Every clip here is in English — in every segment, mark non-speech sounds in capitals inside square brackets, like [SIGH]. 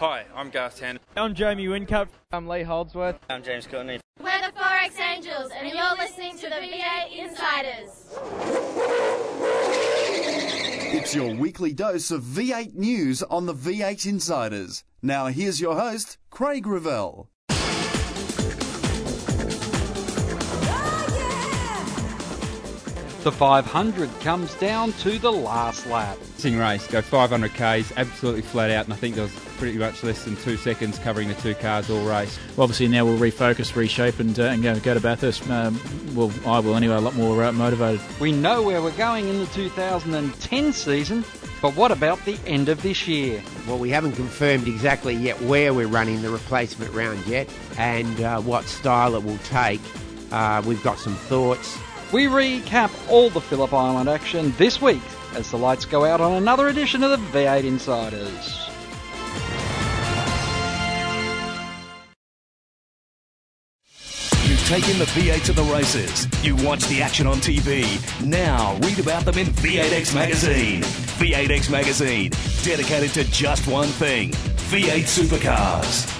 Hi, I'm Garth Tander. I'm Jamie Whincup. I'm Lee Holdsworth. I'm James Courtney. We're the Forex Angels, and you're listening to the V8 Insiders. It's your weekly dose of V8 news on the V8 Insiders. Now here's your host, Craig Revell. The 500 comes down to the last lap. Racing race, go 500 k's, absolutely flat out, and I think there was pretty much less than two seconds covering the two cars all race. Well, obviously now we'll refocus, reshape, and, uh, and go, go to Bathurst. Um, well, I will anyway, a lot more uh, motivated. We know where we're going in the 2010 season, but what about the end of this year? Well, we haven't confirmed exactly yet where we're running the replacement round yet and uh, what style it will take. Uh, we've got some thoughts. We recap all the Phillip Island action this week as the lights go out on another edition of the V8 Insiders. You've taken the V8 to the races. You watch the action on TV. Now read about them in V8X Magazine. V8X Magazine, dedicated to just one thing V8 supercars.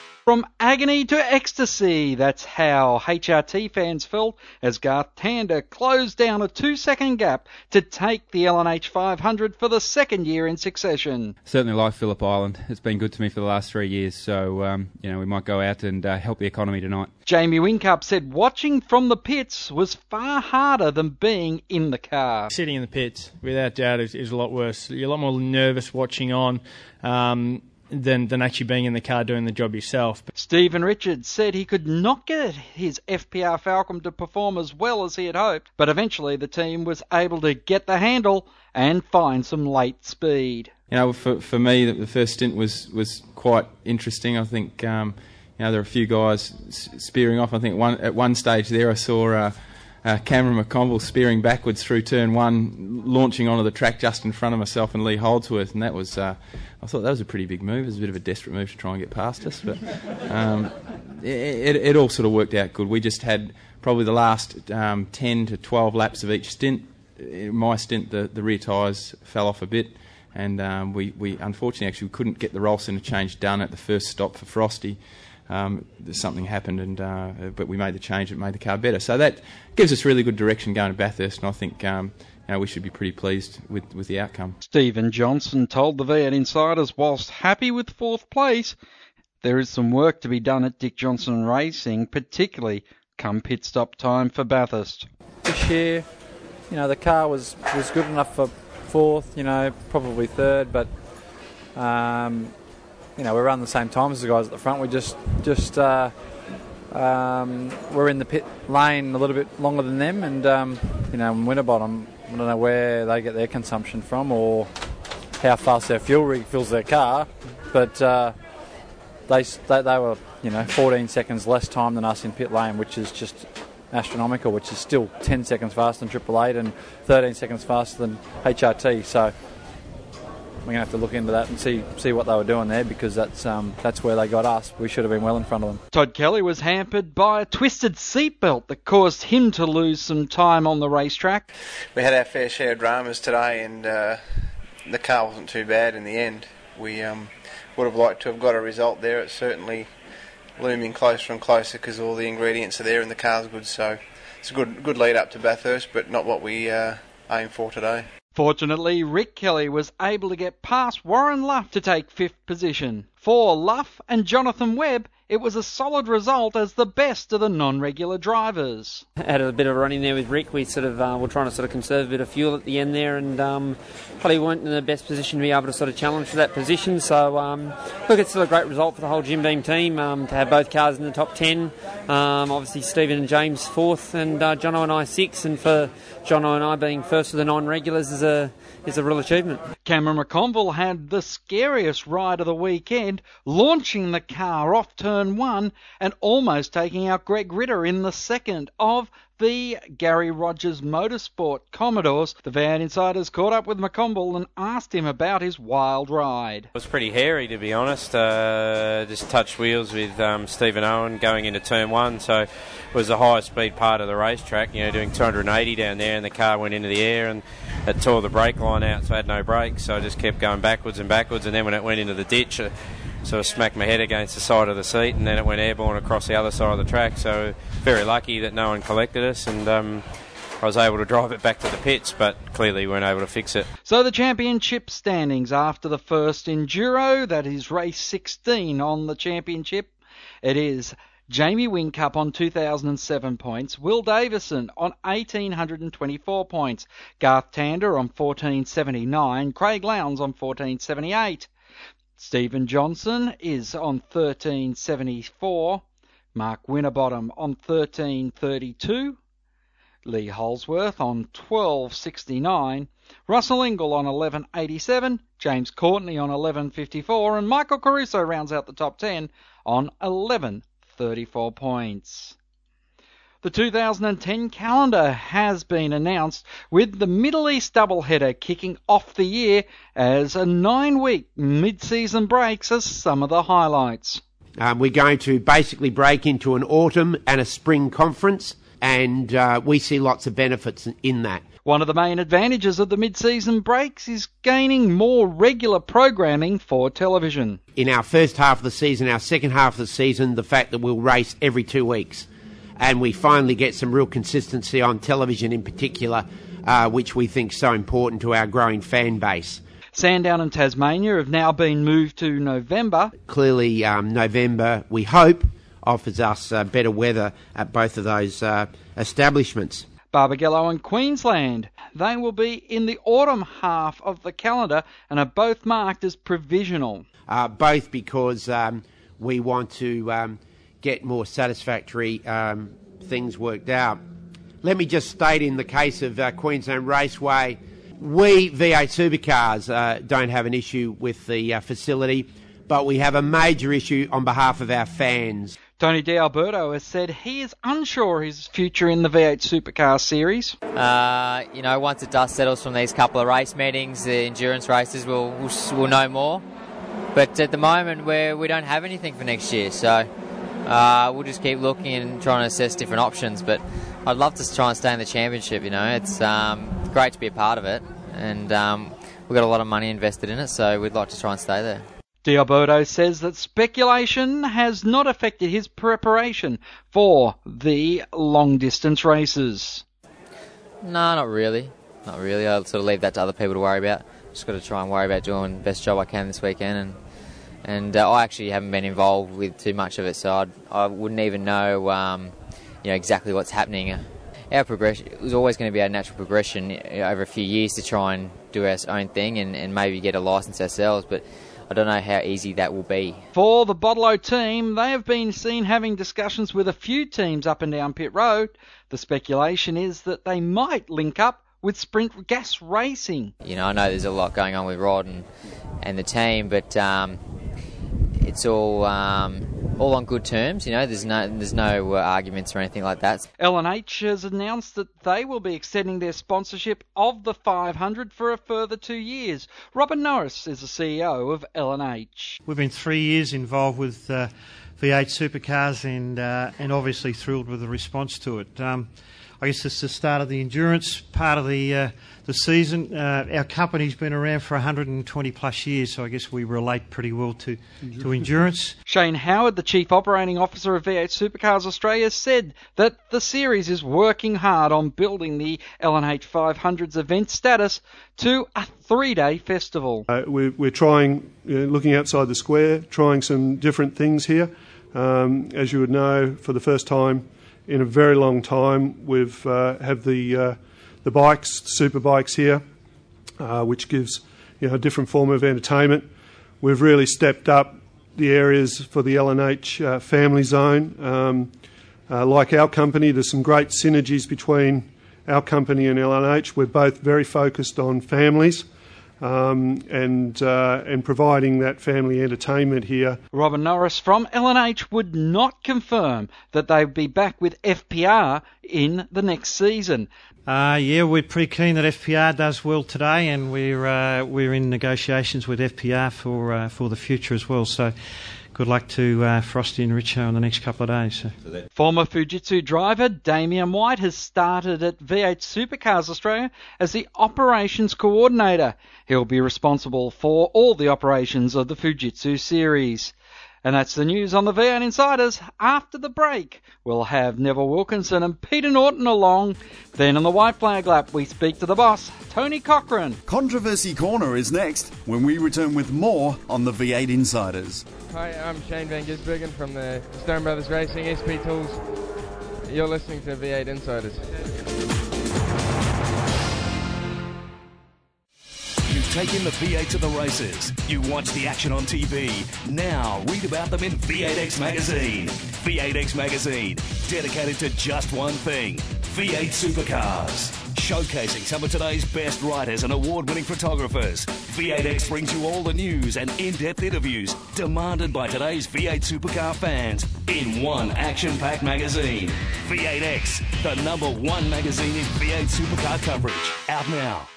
From agony to ecstasy, that's how HRT fans felt as Garth Tander closed down a two second gap to take the L&H 500 for the second year in succession. Certainly like Phillip Island. It's been good to me for the last three years, so um, you know we might go out and uh, help the economy tonight. Jamie Whincup said watching from the pits was far harder than being in the car. Sitting in the pits, without doubt, is, is a lot worse. You're a lot more nervous watching on. Um, than, than actually being in the car doing the job yourself. Stephen Richards said he could not get his FPR Falcon to perform as well as he had hoped, but eventually the team was able to get the handle and find some late speed. You know, for, for me, the first stint was, was quite interesting. I think, um, you know, there were a few guys spearing off. I think one at one stage there I saw uh, uh, Cameron McConville spearing backwards through turn one, launching onto the track just in front of myself and Lee Holdsworth, and that was, uh, I thought that was a pretty big move. It was a bit of a desperate move to try and get past us, but um, it, it, it, all sort of worked out good. We just had probably the last um, 10 to 12 laps of each stint. In my stint, the, the rear tyres fell off a bit, and um, we, we unfortunately actually couldn't get the roll centre change done at the first stop for Frosty um, something happened, and uh, but we made the change. It made the car better. So that gives us really good direction going to Bathurst, and I think. Um, you know, we should be pretty pleased with, with the outcome. Stephen Johnson told the V8 Insiders, whilst happy with fourth place, there is some work to be done at Dick Johnson Racing, particularly come pit stop time for Bathurst. This year, you know, the car was, was good enough for fourth, you know, probably third, but um, you know, we run the same time as the guys at the front. We just just uh, um, we're in the pit lane a little bit longer than them, and um, you know, in Winterbottom, I don't know where they get their consumption from or how fast their fuel rig fills their car, but uh, they, they they were you know 14 seconds less time than us in pit lane, which is just astronomical, which is still 10 seconds faster than Triple Eight and 13 seconds faster than HRT. So we're going to have to look into that and see see what they were doing there because that's um, that's where they got us. We should have been well in front of them. Todd Kelly was hampered by a twisted seatbelt that caused him to lose some time on the racetrack. We had our fair share of dramas today, and uh, the car wasn't too bad in the end. We um, would have liked to have got a result there. It's certainly looming closer and closer because all the ingredients are there and the car's good. So it's a good good lead up to Bathurst, but not what we uh, aim for today. Fortunately, Rick Kelly was able to get past Warren Luff to take fifth position. For Luff and Jonathan Webb, it was a solid result as the best of the non-regular drivers. Had a bit of a run in there with Rick. We sort of uh, were trying to sort of conserve a bit of fuel at the end there, and um, probably weren't in the best position to be able to sort of challenge for that position. So um, look, it's still a great result for the whole Jim Beam team um, to have both cars in the top ten. Um, obviously, Stephen and James fourth, and uh, Jono and I sixth, and for Jono and I being first of the non-regulars is a is a real achievement. Cameron McConville had the scariest ride of the weekend, launching the car off turn one and almost taking out Greg Ritter in the second of the Gary Rogers Motorsport Commodores. The Van Insiders caught up with McConville and asked him about his wild ride. It was pretty hairy, to be honest. Uh, just touched wheels with um, Stephen Owen going into turn one, so it was the highest speed part of the racetrack. You know, doing 280 down there, and the car went into the air and it tore the brake line out, so I had no brakes. So I just kept going backwards and backwards, and then when it went into the ditch. Uh, sort of smacked my head against the side of the seat, and then it went airborne across the other side of the track. So very lucky that no one collected us, and um, I was able to drive it back to the pits, but clearly weren't able to fix it. So the championship standings after the first enduro, that is race 16 on the championship, it is. Jamie Whincup on 2007 points, Will Davison on 1824 points, Garth Tander on 1479, Craig Lowndes on 1478. Stephen Johnson is on 1374. Mark Winterbottom on 1332. Lee Holdsworth on 1269. Russell Ingall on 1187. James Courtney on 1154. And Michael Caruso rounds out the top 10 on 1134 points. The 2010 calendar has been announced with the Middle East doubleheader kicking off the year as a nine week mid season break as some of the highlights. Um, we're going to basically break into an autumn and a spring conference, and uh, we see lots of benefits in that. One of the main advantages of the mid season breaks is gaining more regular programming for television. In our first half of the season, our second half of the season, the fact that we'll race every two weeks and we finally get some real consistency on television in particular, uh, which we think is so important to our growing fan base. Sandown and Tasmania have now been moved to November. Clearly, um, November, we hope, offers us uh, better weather at both of those uh, establishments. Barbagallo and Queensland. They will be in the autumn half of the calendar and are both marked as provisional. Uh, both because um, we want to um, get more satisfactory um, things worked out. Let me just state in the case of uh, Queensland Raceway, we V8 supercars uh, don't have an issue with the uh, facility, but we have a major issue on behalf of our fans. Tony D'Alberto has said he is unsure his future in the V8 Supercar Series. Uh, you know, once the dust settles from these couple of race meetings, the endurance races, we'll, we'll, we'll know more. But at the moment, we we don't have anything for next year, so uh, we'll just keep looking and trying to assess different options. But I'd love to try and stay in the championship. You know, it's um, great to be a part of it, and um, we've got a lot of money invested in it, so we'd like to try and stay there. D'Alberto says that speculation has not affected his preparation for the long distance races. No, not really. Not really. I'll sort of leave that to other people to worry about. Just got to try and worry about doing the best job I can this weekend and and uh, I actually haven't been involved with too much of it, so I'd, I would not even know, um, you know, exactly what's happening. Our progression it was always going to be our natural progression over a few years to try and do our own thing and, and maybe get a license ourselves, but I don't know how easy that will be. For the Bottle team, they have been seen having discussions with a few teams up and down pit road. The speculation is that they might link up with Sprint Gas Racing. You know, I know there's a lot going on with Rod and, and the team, but um, it's all um, all on good terms. You know, there's no there's no uh, arguments or anything like that. L&H has announced that they will be extending their sponsorship of the 500 for a further two years. Robin Norris is the CEO of L&H. We've been three years involved with uh, V8 supercars and uh, and obviously thrilled with the response to it. Um, I guess it's the start of the endurance part of the uh, the season. Uh, our company's been around for 120 plus years, so I guess we relate pretty well to, to endurance. Shane Howard, the Chief Operating Officer of V8 Supercars Australia, said that the series is working hard on building the L&H 500's event status to a three-day festival. Uh, we're, we're, trying, looking outside the square, trying some different things here. Um, as you would know, for the first time in a very long time. We've uh, have the uh, the bikes, super bikes here, uh, which gives you know a different form of entertainment. We've really stepped up the areas for the L&H uh, family zone. Um, uh, like our company, there's some great synergies between our company and L&H. We're both very focused on families. Um, and uh, and providing that family entertainment here. Robin Norris from L&H would not confirm that they would be back with FPR in the next season. Uh, yeah, we're pretty keen that FPR does well today, and we're uh, we're in negotiations with FPR for uh, for the future as well. So, good luck to uh, Frosty and Richo in the next couple of days. So. Former Fujitsu driver Damien White has started at V8 Supercars Australia as the operations coordinator. He'll be responsible for all the operations of the Fujitsu series. And that's the news on the V8 Insiders. After the break, we'll have Neville Wilkinson and Peter Norton along. Then on the White Flag Lap, we speak to the boss, Tony Cochran. Controversy Corner is next when we return with more on the V8 Insiders. Hi, I'm Shane Van Gisbergen from the Stone Brothers Racing SP Tools. You're listening to V8 Insiders. You've taken the V8 to the races. You watch the action on TV. Now read about them in V8X Magazine. V8X Magazine, dedicated to just one thing V8 supercars. Showcasing some of today's best writers and award winning photographers. V8X brings you all the news and in depth interviews demanded by today's V8 supercar fans in one action packed magazine. V8X, the number one magazine in V8 supercar coverage. Out now.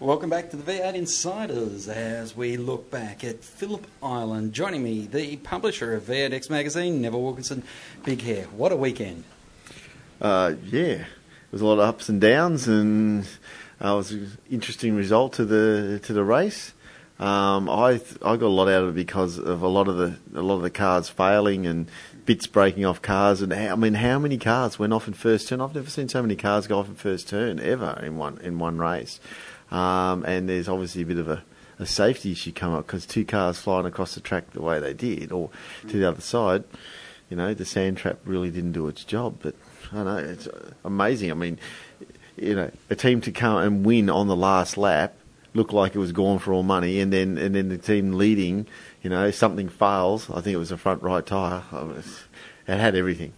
Welcome back to the V8 Insiders as we look back at Phillip Island. Joining me, the publisher of V8X magazine, Neville Wilkinson. Big hair. What a weekend. Uh, yeah, it was a lot of ups and downs, and uh, it was an interesting result to the to the race. Um, I I got a lot out of it because of a lot of the a lot of the cars failing and bits breaking off cars. And how, I mean, how many cars went off in first turn? I've never seen so many cars go off in first turn ever in one in one race. Um, and there's obviously a bit of a, a safety issue come up because two cars flying across the track the way they did, or to the other side, you know, the sand trap really didn't do its job. But I know, it's amazing. I mean, you know, a team to come and win on the last lap looked like it was gone for all money, and then and then the team leading, you know, something fails. I think it was a front right tyre. It had everything.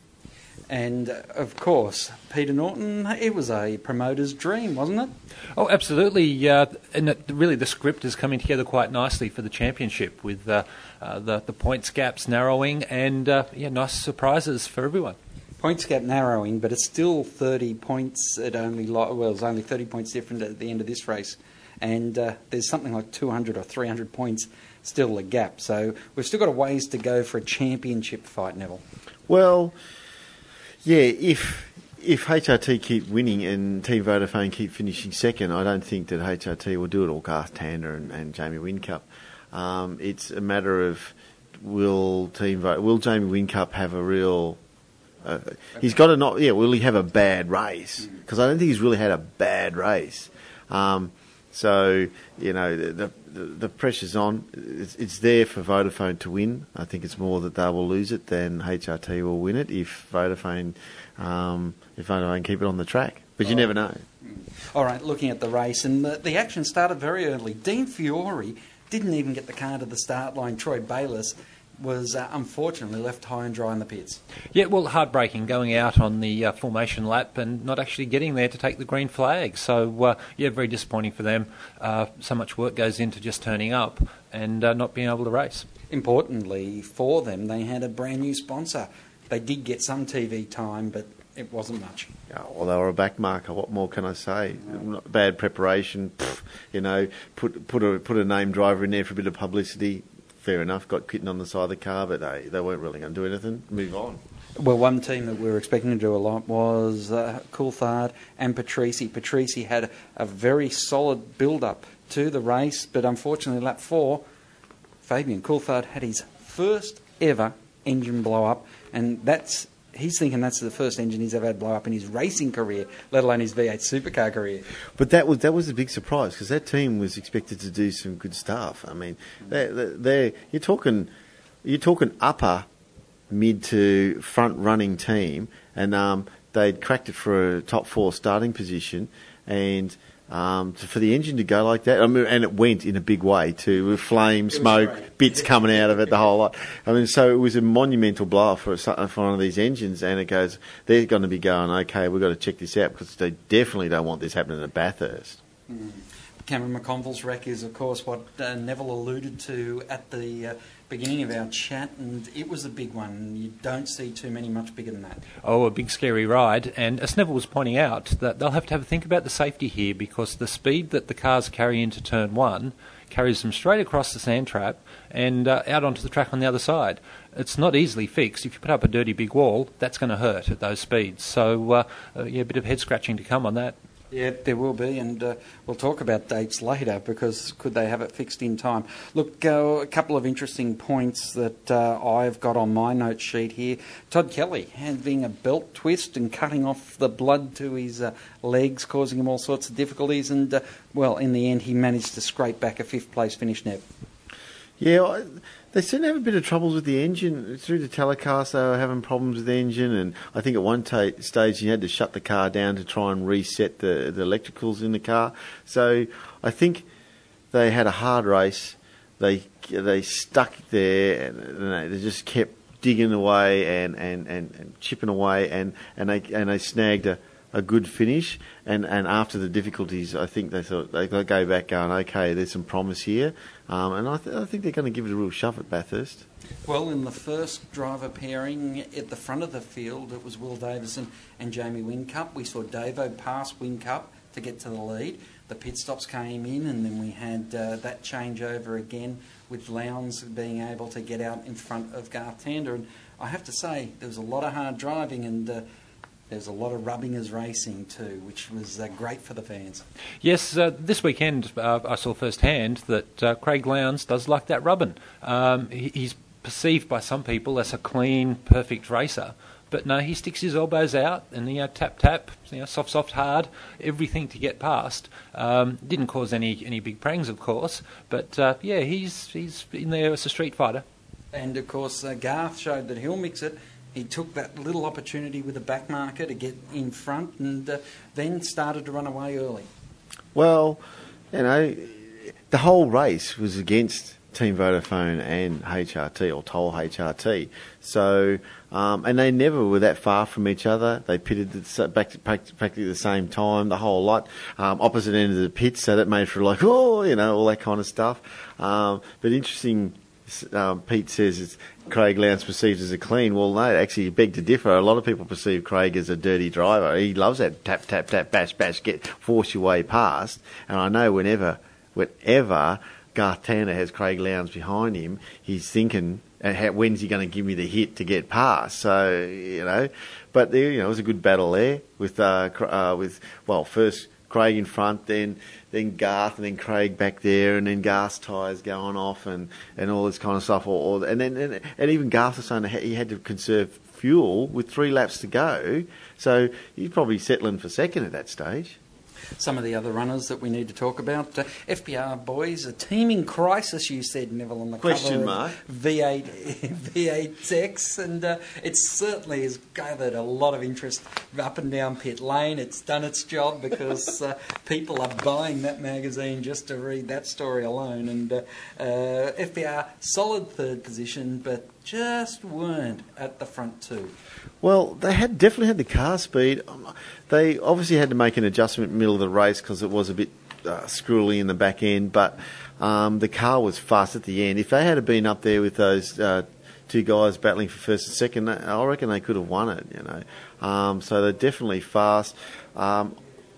And uh, of course, Peter Norton, it was a promoter's dream, wasn't it? Oh, absolutely. Uh, and it, really, the script is coming together quite nicely for the championship with uh, uh, the, the points gaps narrowing and uh, yeah, nice surprises for everyone. Points gap narrowing, but it's still 30 points at only, well, it's only 30 points different at the end of this race. And uh, there's something like 200 or 300 points still a gap. So we've still got a ways to go for a championship fight, Neville. Well, yeah, if if HRT keep winning and Team Vodafone keep finishing second, I don't think that HRT will do it, or Garth Tander and, and Jamie Whincup. Um, it's a matter of will Team will Jamie Whincup have a real uh, he's got to not yeah will he have a bad race because I don't think he's really had a bad race. Um, so you know the, the, the pressure's on. It's, it's, there for Vodafone to win. I think it's more that they will lose it than HRT will win it if Vodafone um, if Vodafone keep it on the track. But you Oh. never know. All right, looking at the race, and the, the action started very early. Dean Fiore didn't even get the car to the start line. Troy Bayliss was uh, unfortunately left high and dry in the pits. Yeah, well, heartbreaking going out on the uh, formation lap and not actually getting there to take the green flag. So, uh, yeah, very disappointing for them. Uh, so much work goes into just turning up and uh, not being able to race. Importantly for them, they had a brand new sponsor. They did get some TV time, but it wasn't much. Yeah, well, they were a back marker. What more can I say? Not Bad preparation. pff, you know, put put a put a name driver in there for a bit of publicity. Fair enough. Got kitten on the side of the car, but they they weren't really going to do anything. Move on. Well, one team that we were expecting to do a lot was uh, Coulthard and Patrici. Patrici had a very solid build-up to the race, but unfortunately, lap four, Fabian Coulthard had his first ever engine blow up, and that's he's thinking that's the first engine he's ever had blow up in his racing career, let alone his V8 supercar career. But that was that was a big surprise because that team was expected to do some good stuff. I mean, they you're talking you're talking upper mid to front running team, and um, they'd cracked it for a top four starting position, and. Um, to- for the engine to go like that, I mean, and it went in a big way too, with flame, smoke, bits coming out of it, the whole lot. I mean, so it was a monumental blow for, for one of these engines, and it goes, they're going to be going, okay, we've got to check this out because they definitely don't want this happening at Bathurst. Cameron McConville's wreck is, of course, what uh, Neville alluded to at the uh, beginning of our chat, and it was a big one. You don't see too many much bigger than that. Oh, a big scary ride. And as Neville was pointing out, that they'll have to have a think about the safety here because the speed that the cars carry into turn one carries them straight across the sand trap and uh, out onto the track on the other side. It's not easily fixed. If you put up a dirty big wall, that's going to hurt at those speeds. So, uh, uh, yeah, a bit of head scratching to come on that. Yeah, there will be, and uh, we'll talk about dates later because could they have it fixed in time? Look, uh, a couple of interesting points that uh, I've got on my note sheet here. Todd Kelly having a belt twist and cutting off the blood to his uh, legs, causing him all sorts of difficulties, and uh, well, in the end, he managed to scrape back a fifth place finish. Nev. Yeah, they seem to have a bit of troubles with the engine. Through the telecast, they were having problems with the engine, and I think at one ta stage you had to shut the car down to try and reset the, the electricals in the car. So I think they had a hard race. They they stuck there, and they just kept digging away and, and, and, and chipping away, and, and they and they snagged a a good finish. And, and after the difficulties, I think they thought they go back going, okay, there's some promise here. Um, and I, th- I think they're going to give it a real shove at Bathurst. Well, in the first driver pairing at the front of the field, it was Will Davison and Jamie Whincup. We saw Davo pass Whincup to get to the lead. The pit stops came in, and then we had uh, that changeover again with Lowndes being able to get out in front of Garth Tander. And I have to say, there was a lot of hard driving, and uh, there was a lot of rubbing as racing too, which was uh, great for the fans. Yes, uh, this weekend uh, I saw firsthand that uh, Craig Lowndes does like that rubbing. Um, he, he's perceived by some people as a clean, perfect racer. But no, he sticks his elbows out and you know, tap tap, you know, soft soft hard, everything to get past. Um, didn't cause any any big prangs, of course, but uh, yeah, he's he's in there as a street fighter. And of course, uh, Garth showed that he'll mix it he took that little opportunity with the back marker to get in front and uh, then started to run away early. Well, you know, the whole race was against Team Vodafone and HRT or Toll HRT. So, um, and they never were that far from each other. They pitted the, back to practically the same time, the whole lot, um, opposite end of the pit. So that made for like, [LAUGHS] oh, you know, all that kind of stuff. Um, but interesting um, Pete says it's Craig Lowndes perceived as a clean. Well, no, actually, beg to differ. A lot of people perceive Craig as a dirty driver. He loves that tap, tap, tap, bash, bash, get force your way past. And I know whenever, whenever Garth Tander has Craig Lowndes behind him, he's thinking, when's he going to give me the hit to get past? So you know, but there, you know, it was a good battle there with uh, uh, with well, first Craig in front, then then Garth, and then Craig back there, and then Garth's tyres going off, and, and all this kind of stuff. Or, or and then and, and even Garth was saying he had to conserve fuel with three laps to go, so he's probably settling for second at that stage some of the other runners that we need to talk about. Uh, FPR boys, a teaming crisis, you said, Neville, on the Question cover mark. V8, [LAUGHS] V8X, and uh, it certainly has gathered a lot of interest up and down pit lane. It's done its job because uh, [LAUGHS] people are buying that magazine just to read that story alone. And uh, uh, FPR, solid third position, but just weren't at the front two. Well, they had definitely had the car speed. Um, they obviously had to make an adjustment in the middle of the race because it was a bit uh, in the back end, but um, the car was fast at the end. If they had been up there with those uh, two guys battling for first and second, I reckon they could have won it. You know, um, so they're definitely fast. Um,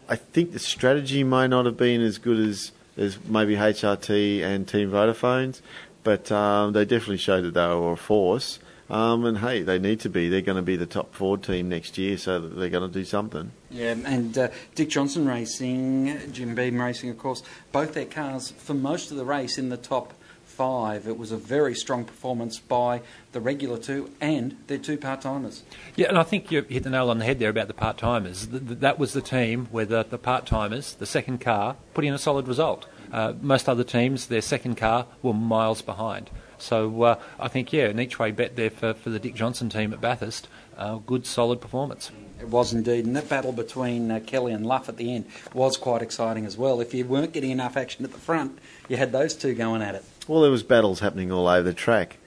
I think the strategy may not have been as good as as maybe HRT and Team Vodafone's, but um, they definitely showed that they were a force. Um, and hey, they need to be. They're going to be the top four team next year, so they're going to do something. Yeah, and uh, Dick Johnson Racing, Jim Beam Racing, of course, both their cars for most of the race in the top five. It was a very strong performance by the regular two and their two part timers. Yeah, and I think you hit the nail on the head there about the part timers. That was the team where the, the part timers, the second car, put in a solid result. Uh, most other teams, their second car were miles behind. So uh, I think, yeah, an each way bet there for, for the Dick Johnson team at Bathurst. Uh, good, solid performance. It was indeed, and that battle between uh, Kelly and Luff at the end was quite exciting as well. If you weren't getting enough action at the front, you had those two going at it. Well, there was battles happening all over the track,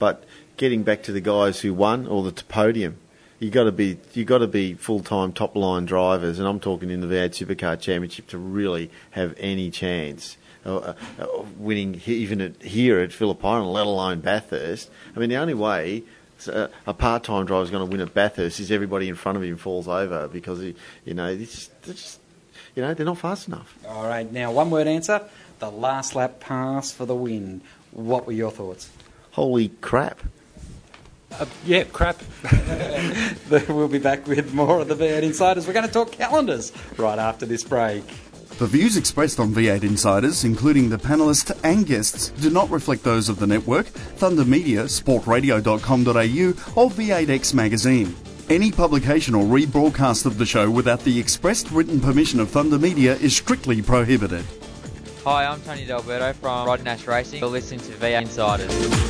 but getting back to the guys who won or the podium, you got to be you got to be full time top line drivers, and I'm talking in the V8 Supercar Championship to really have any chance. Uh, uh, winning even at, here at Phillip Island, let alone Bathurst. I mean, the only way uh, a part-time driver is going to win at Bathurst is everybody in front of him falls over because he, you know, it's it's you know, they're not fast enough. All right, now one word answer. The last lap pass for the win. What were your thoughts? Holy crap! Uh, yeah, crap. [LAUGHS] we'll be back with more of the V8 Insiders. We're going to talk calendars right after this break. The views expressed on V8 Insiders, including the panellists and guests, do not reflect those of the network, Thunder Media, sportradio.com.au, or V8X Magazine. Any publication or rebroadcast of the show without the expressed written permission of Thunder Media is strictly prohibited. Hi, I'm Tony D'Alberto from Rod Nash Racing. You're listening to V8 Insiders.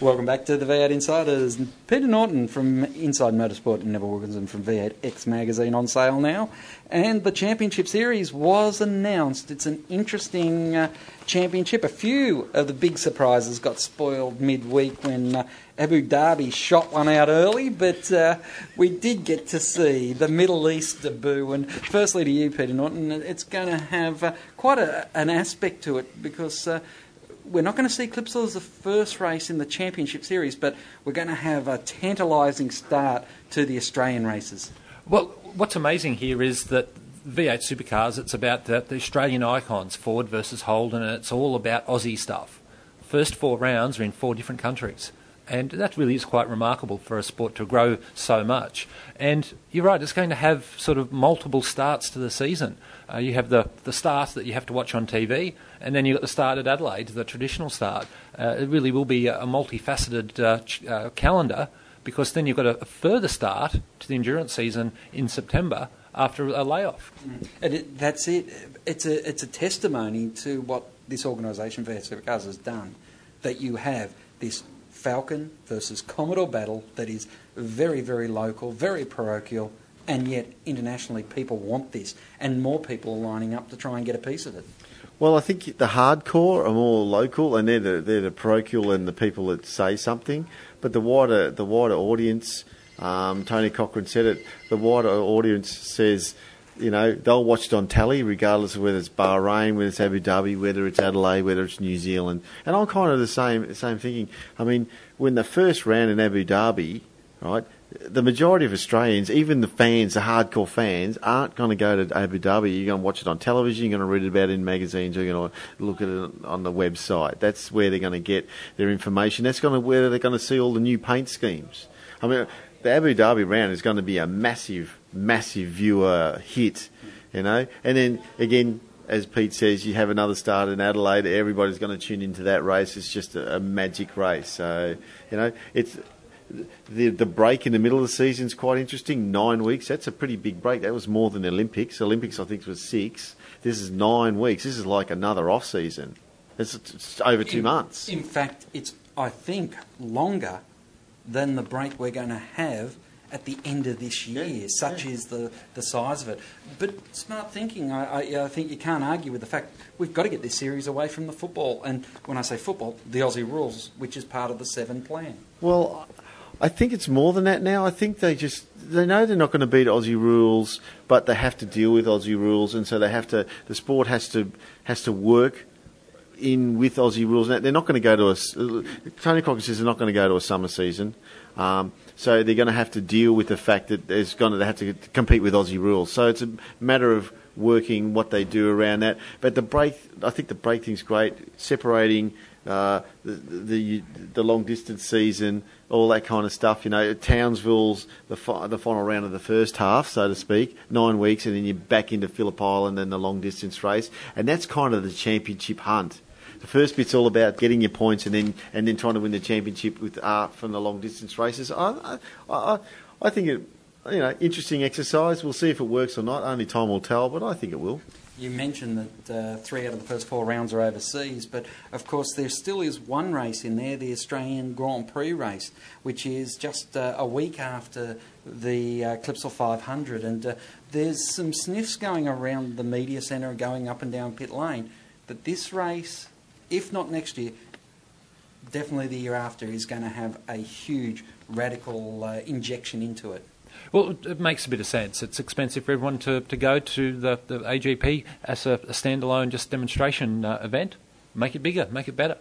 Welcome back to the V8 Insiders. Peter Norton from Inside Motorsport and Neville Wilkinson from V8X Magazine on sale now. And the Championship Series was announced. It's an interesting uh, championship. A few of the big surprises got spoiled midweek when uh, Abu Dhabi shot one out early, but uh, we did get to see the Middle East debut. And firstly, to you, Peter Norton, it's going to have uh, quite a, an aspect to it because uh, we're not going to see Clipsal as the first race in the championship series, but we're going to have a tantalising start to the Australian races. Well, what's amazing here is that V8 Supercars, it's about the, the Australian icons, Ford versus Holden, and it's all about Aussie stuff. First four rounds are in four different countries. And that really is quite remarkable for a sport to grow so much. And you're right, it's going to have sort of multiple starts to the season. Uh, you have the, the start that you have to watch on TV, and then you've got the start at Adelaide, the traditional start. Uh, it really will be a, multifaceted uh, ch- uh, calendar because then you've got a, a, further start to the endurance season in September after a layoff. And it, that's it. It's a, it's a testimony to what this organisation, V8 Supercars, has done. That you have this Falcon versus Commodore battle that is very, very local, very parochial, and yet internationally people want this, and more people are lining up to try and get a piece of it. Well, I think the hardcore are more local, and they're the, they're the parochial and the people that say something. But the wider the wider audience, um, Tony Cochran said it. The wider audience says, you know, they'll watch it on tally, regardless of whether it's Bahrain, whether it's Abu Dhabi, whether it's Adelaide, whether it's New Zealand. And I'm kind of the same same thinking. I mean, when the first round in Abu Dhabi, right, the majority of Australians, even the fans, the hardcore fans, aren't going to go to Abu Dhabi. You're going to watch it on television, you're going to read about it in magazines, you're going to look at it on the website. That's where they're going to get their information. That's going to where they're going to see all the new paint schemes. I mean, the Abu Dhabi round is going to be a massive, massive viewer hit, you know. And then again, as Pete says, you have another start in Adelaide. Everybody's going to tune into that race. It's just a, a magic race. So you know, it's the the break in the middle of the season is quite interesting. Nine weeks. That's a pretty big break. That was more than the Olympics. Olympics, I think, was six. This is nine weeks. This is like another off season. It's, it's over two in, months. In fact, it's I think longer than the break we're going to have at the end of this year. Yeah, such yeah. is the, the size of it. But smart thinking. I, I, I think you can't argue with the fact we've got to get this series away from the football. And when I say football, the Aussie rules, which is part of the seven plan. Well. I think it's more than that now. I think they just they know they're not going to beat Aussie rules, but they have to deal with Aussie rules, and so they have to. The sport has to has to work in with Aussie rules. They're not going to go to a. Tony Cochran says they're not going to go to a summer season, um, so they're going to have to deal with the fact that there's going to they have to compete with Aussie rules. So it's a matter of working what they do around that. But the break, I think the break thing's great, separating. Uh, the, the the long distance season, all that kind of stuff. You know, Townsville's the fi- the final round of the first half, so to speak, nine weeks, and then you're back into Phillip Island and the long distance race, and that's kind of the championship hunt. The first bit's all about getting your points and then and then trying to win the championship with art from the long distance races. I, I, I, think it, you know, interesting exercise. We'll see if it works or not. Only time will tell, but I think it will. You mentioned that uh, three out of the first four rounds are overseas, but of course there still is one race in there, the Australian Grand Prix race, which is just uh, a week after the uh, Clipsal 500, and uh, there's some sniffs going around the media centre, going up and down pit lane, that this race, if not next year, definitely the year after, is going to have a huge radical uh, injection into it. Well, it makes a bit of sense. It's expensive for everyone to, to go to the, the AGP as a, a standalone just demonstration uh, event. Make it bigger, make it better.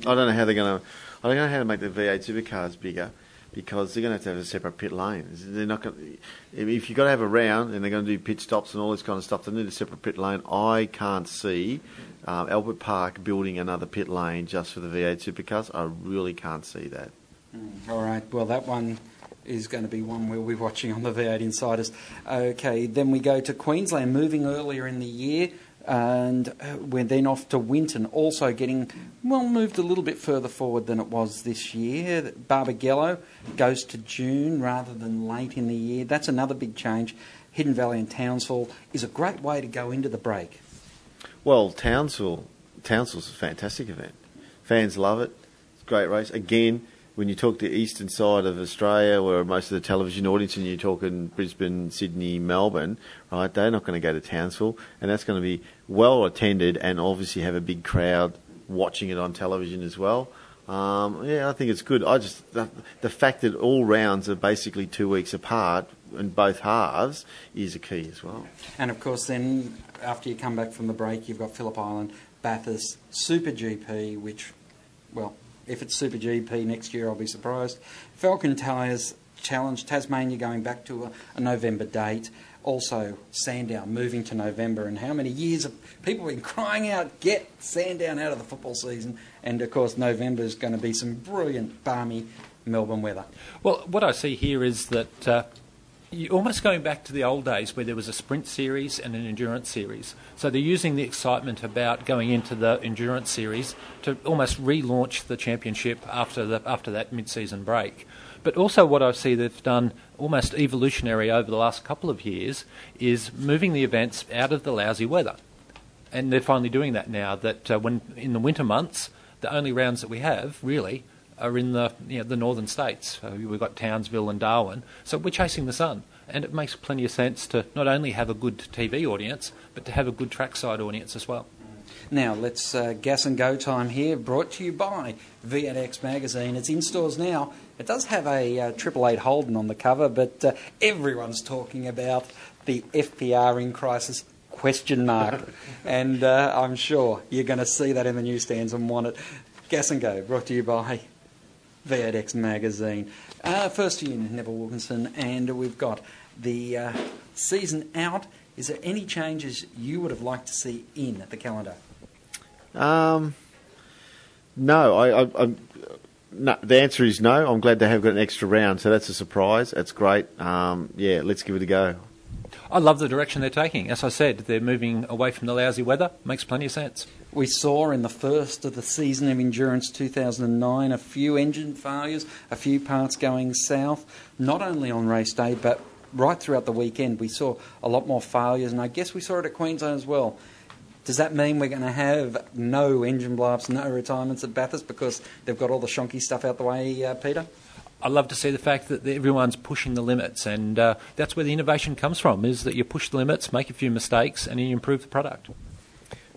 I don't know how they're going to. I don't know how to make the V8 supercars bigger because they're going to have to have a separate pit lane. They're not going. To, if you've got to have a round and they're going to do pit stops and all this kind of stuff, they need a separate pit lane. I can't see um, Albert Park building another pit lane just for the V8 supercars. I really can't see that. Mm, all right. Well, that one is going to be one we'll be watching on the V8 Insiders. Okay, then we go to Queensland, moving earlier in the year, and uh, we're then off to Winton, also getting, well, moved a little bit further forward than it was this year. Barbagallo goes to June rather than late in the year. That's another big change. Hidden Valley and Townsville is a great way to go into the break. Well, Townsville, Townsville's a fantastic event. Fans love it. It's a great race. Again, when you talk the eastern side of Australia, where most of the television audience, and you're talking Brisbane, Sydney, Melbourne, right? They're not going to go to Townsville, and that's going to be well attended, and obviously have a big crowd watching it on television as well. Um, yeah, I think it's good. I just the, the fact that all rounds are basically two weeks apart in both halves is a key as well. And of course, then after you come back from the break, you've got Phillip Island, Bathurst, Super GP, which, well, if it's Super GP next year, I'll be surprised. Falcon Tyres Challenge, Tasmania going back to a, a, November date. Also, Sandown moving to November. And how many years have people been crying out, get Sandown out of the football season? And of course, November is going to be some brilliant, balmy Melbourne weather. Well, what I see here is that. Uh, you're almost going back to the old days where there was a sprint series and an endurance series. So they're using the excitement about going into the endurance series to almost relaunch the championship after the, after that mid-season break. But also, what I see they've done almost evolutionary over the last couple of years is moving the events out of the lousy weather, and they're finally doing that now. That uh, when in the winter months, the only rounds that we have really are in the you know, the northern states. So we've got Townsville and Darwin. So we're chasing the sun, and it makes plenty of sense to not only have a good TV audience, but to have a good trackside audience as well. Now let's uh, gas and go time here, brought to you by V8X magazine. It's in stores now. It does have a uh, Triple Eight Holden on the cover, but uh, everyone's talking about the FPR in crisis question mark, [LAUGHS] and uh, I'm sure you're going to see that in the newsstands and want it. Gas and Go, brought to you by V8X magazine. Uh, first to you, Neville Wilkinson, and we've got the uh, season out. Is there any changes you would have liked to see in the calendar? Um, no, I, I, I no, the answer is no. I'm glad they have got an extra round, so that's a surprise. That's great. Um, yeah, let's give it a go. I love the direction they're taking. As I said, they're moving away from the lousy weather. Makes plenty of sense. We saw in the first of the season of Endurance 2009 a few engine failures, a few parts going south, not only on race day, but right throughout the weekend. We saw a lot more failures, and I guess we saw it at Queensland as well. Does that mean we're going to have no engine blowups, no retirements at Bathurst because they've got all the shonky stuff out the way, uh, Peter? I love to see the fact that everyone's pushing the limits, and uh, that's where the innovation comes from. Is that you push the limits, make a few mistakes, and you improve the product.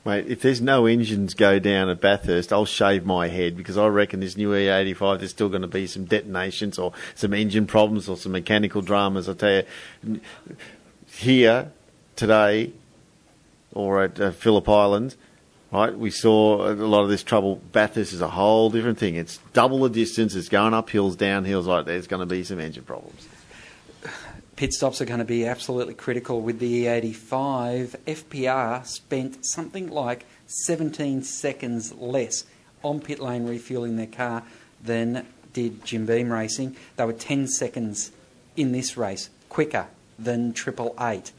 Mate, if there's no engines go down at Bathurst, I'll shave my head because I reckon this new E85 there's still going to be some detonations or some engine problems or some mechanical dramas. I tell you, here today or at uh, Phillip Island, right? We saw a lot of this trouble. Bathurst is a whole different thing. It's double the distance. It's going up hills, down hills. Like there's going to be some engine problems. Pit stops are going to be absolutely critical with the E85. FPR spent something like 17 seconds less on pit lane refueling their car than did Jim Beam Racing. They were 10 seconds in this race quicker than Triple Eight.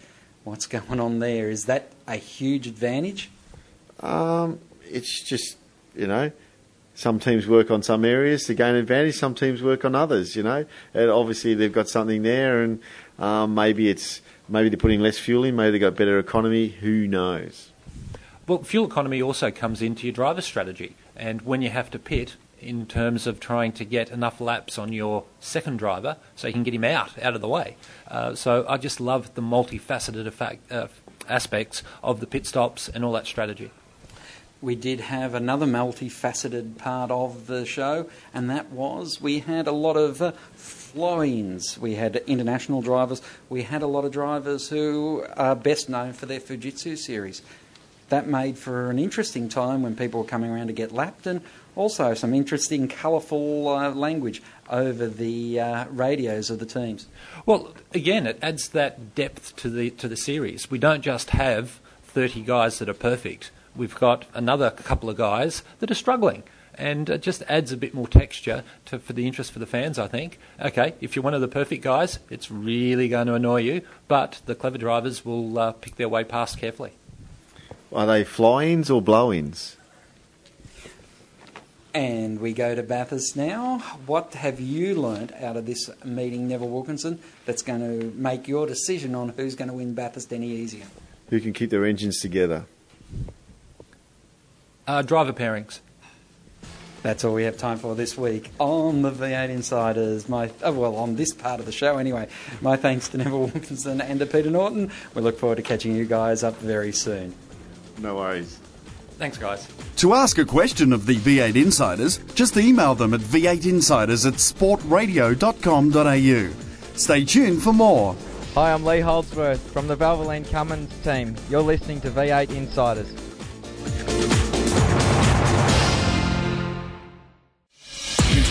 What's going on there? Is that a huge advantage? Um, it's just you know. Some teams work on some areas to gain advantage. Some teams work on others. You know, and obviously they've got something there, and um, maybe it's maybe they're putting less fuel in. Maybe they've got better economy. Who knows? Well, fuel economy also comes into your driver strategy, and when you have to pit in terms of trying to get enough laps on your second driver so you can get him out out of the way. Uh, so I just love the multifaceted effect, uh, aspects of the pit stops and all that strategy. we did have another multifaceted part of the show, and that was we had a lot of uh, flow-ins. We had international drivers. We had a lot of drivers who are best known for their Fujitsu series. That made for an interesting time when people were coming around to get lapped, and also some interesting, colourful uh, language over the uh, radios of the teams. Well, again, it adds that depth to the to the series. We don't just have 30 guys that are perfect. We've got another couple of guys that are struggling. And it just adds a bit more texture to, for the interest for the fans, I think. Okay, if you're one of the perfect guys, it's really going to annoy you, but the clever drivers will uh, pick their way past carefully. Are they fly-ins or blow-ins? And we go to Bathurst now. What have you learnt out of this meeting, Neville Wilkinson, that's going to make your decision on who's going to win Bathurst any easier? Who can keep their engines together? Uh, driver pairings. That's all we have time for this week on the V8 Insiders. My oh, well, on this part of the show anyway. My thanks to Neville Wilkinson and to Peter Norton. We look forward to catching you guys up very soon. No worries. Thanks, guys. To ask a question of the V8 Insiders, just email them at v8insiders at sportradio.com.au. Stay tuned for more. Hi, I'm Lee Holdsworth from the Valvoline Cummins team. You're listening to V8 Insiders.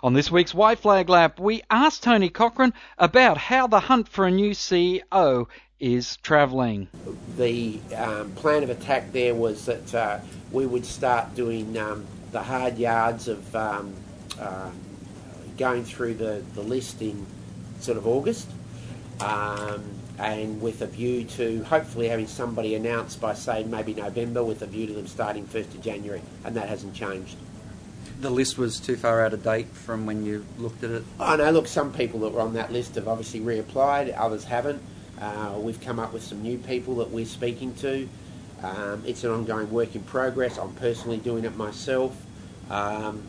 On this week's White Flag Lab, we asked Tony Cochrane about how the hunt for a new CEO is travelling. The um, plan of attack there was that uh, we would start doing um, the hard yards of um, uh, going through the, the list in sort of August, um, and with a view to hopefully having somebody announced by, say, maybe November, with a view to them starting 1st of January, and that hasn't changed. The list was too far out of date from when you looked at it. I know, look, some people that were on that list have obviously reapplied, others haven't. Uh, we've come up with some new people that we're speaking to. Um, it's an ongoing work in progress. I'm personally doing it myself. Um,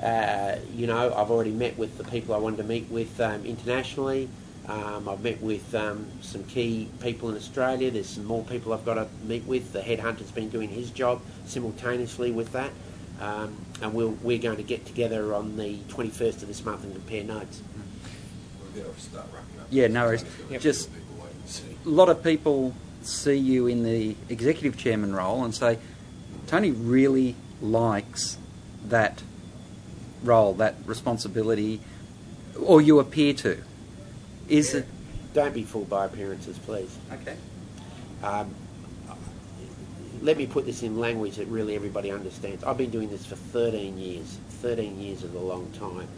uh, you know, I've already met with the people I wanted to meet with um, internationally. Um, I've met with um, some key people in Australia. There's some more people I've got to meet with. The headhunter's been doing his job simultaneously with that. Um, and we'll, we're going to get together on the 21st of this month and compare notes. Yeah, no worries. Just a lot of people see you in the executive chairman role and say, Tony really likes that role, that responsibility, or you appear to. Is it? Don't be fooled by appearances, please. Okay. Um, let me put this in language that really everybody understands. I've been doing this for 13 years. 13 years is a long time.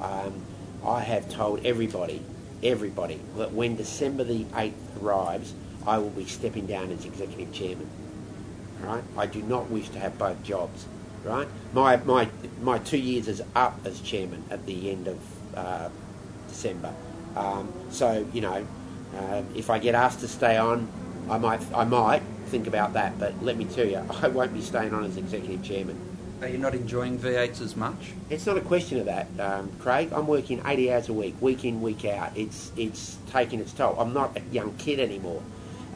Um, I have told everybody, everybody, that when December the 8th arrives, I will be stepping down as executive chairman. Right? I do not wish to have both jobs. Right? My my my two years is up as chairman at the end of uh, December. Um, so you know, uh, if I get asked to stay on, I might I might think about that. But let me tell you, [LAUGHS] I won't be staying on as executive chairman. Are you not enjoying V8s as much? It's not a question of that, um, Craig. I'm working 80 hours a week, week in, week out. It's it's taking its toll. I'm not a young kid anymore,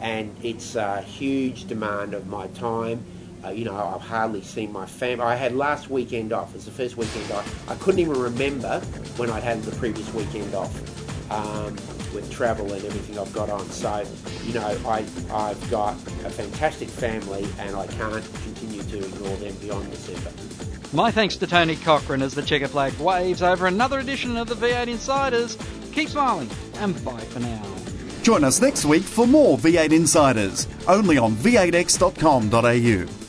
and it's a huge demand of my time. Uh, you know, I've hardly seen my family. I had last weekend off. It's the first weekend off. I couldn't even remember when I'd had the previous weekend off um, with travel and everything I've got on. So, you know, I, I've got a fantastic family and I can't continue to ignore them beyond December. My thanks to Tony Cochrane as the checker flag waves over another edition of the V8 Insiders. Keep smiling and bye for now. Join us next week for more V8 Insiders, only on v8x.com.au.